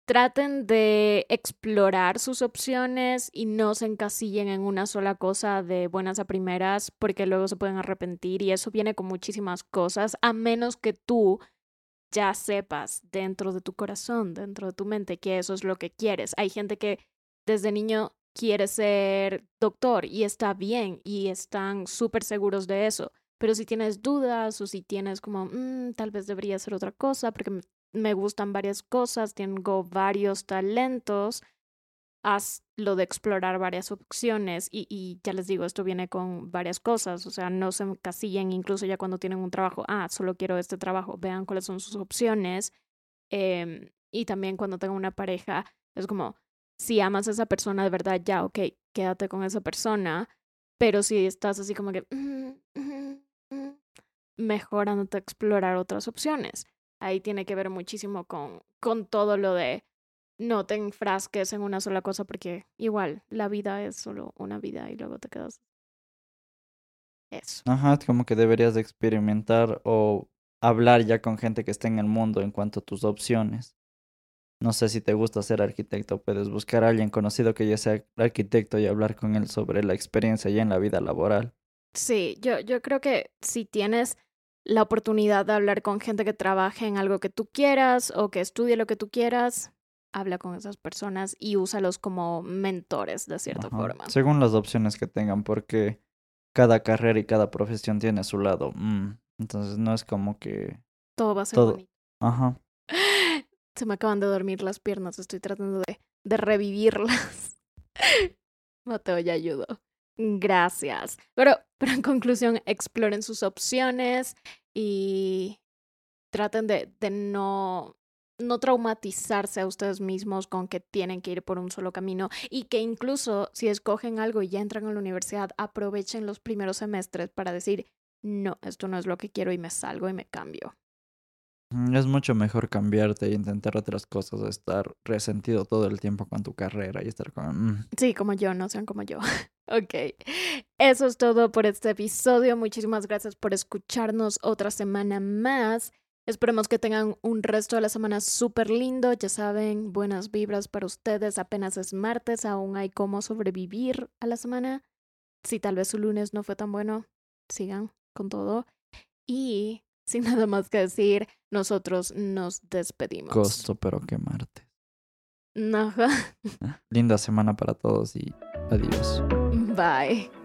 traten de explorar sus opciones y no se encasillen en una sola cosa de buenas a primeras porque luego se pueden arrepentir y eso viene con muchísimas cosas a menos que tú ya sepas dentro de tu corazón, dentro de tu mente que eso es lo que quieres. Hay gente que desde niño quiere ser doctor y está bien y están súper seguros de eso. Pero si tienes dudas o si tienes como, mm, tal vez debería hacer otra cosa porque me gustan varias cosas, tengo varios talentos, haz lo de explorar varias opciones y, ya les digo, esto viene con varias cosas, o sea, no se encasillen incluso ya cuando tienen un trabajo, ah, solo quiero este trabajo, vean cuáles son sus opciones eh, y también cuando tengo una pareja, es como, si amas a esa persona de verdad, ya, ok, quédate con esa persona, pero si estás así como que, mm, mm, mm", mejor a explorar otras opciones ahí tiene que ver muchísimo con, con todo lo de no te enfrasques en una sola cosa porque igual la vida es solo una vida y luego te quedas. Eso. Ajá, como que deberías de experimentar o hablar ya con gente que esté en el mundo en cuanto a tus opciones. No sé si te gusta ser arquitecto, puedes buscar a alguien conocido que ya sea arquitecto y hablar con él sobre la experiencia ya en la vida laboral. Sí, yo, yo creo que si tienes la oportunidad de hablar con gente que trabaje en algo que tú quieras o que estudie lo que tú quieras, habla con esas personas y úsalos como mentores de cierta forma. Según las opciones que tengan, porque cada carrera y cada profesión tiene su lado. Mm, entonces no es como que... Todo va a ser bonito. Ajá. Se me acaban de dormir las piernas, estoy tratando de, de revivirlas. (laughs) Mateo ya ayudó. Gracias. Pero, pero en conclusión, exploren sus opciones y traten de, de no, no traumatizarse a ustedes mismos con que tienen que ir por un solo camino y que incluso si escogen algo y ya entran a la universidad, aprovechen los primeros semestres para decir, no, esto no es lo que quiero y me salgo y me cambio. Es mucho mejor cambiarte e intentar otras cosas, estar resentido todo el tiempo con tu carrera y estar con... Mm". Sí, como yo, no sean como yo. (laughs) ok, eso es todo por este episodio. Muchísimas gracias por escucharnos otra semana más. Esperemos que tengan un resto de la semana súper lindo. Ya saben, buenas vibras para ustedes. Apenas es martes, aún hay cómo sobrevivir a la semana. Si tal vez su lunes no fue tan bueno, sigan con todo. Y (laughs) sin nada más que decir, nosotros nos despedimos. Costo, pero qué martes. Ajá. (laughs) Linda semana para todos y adiós. Bye.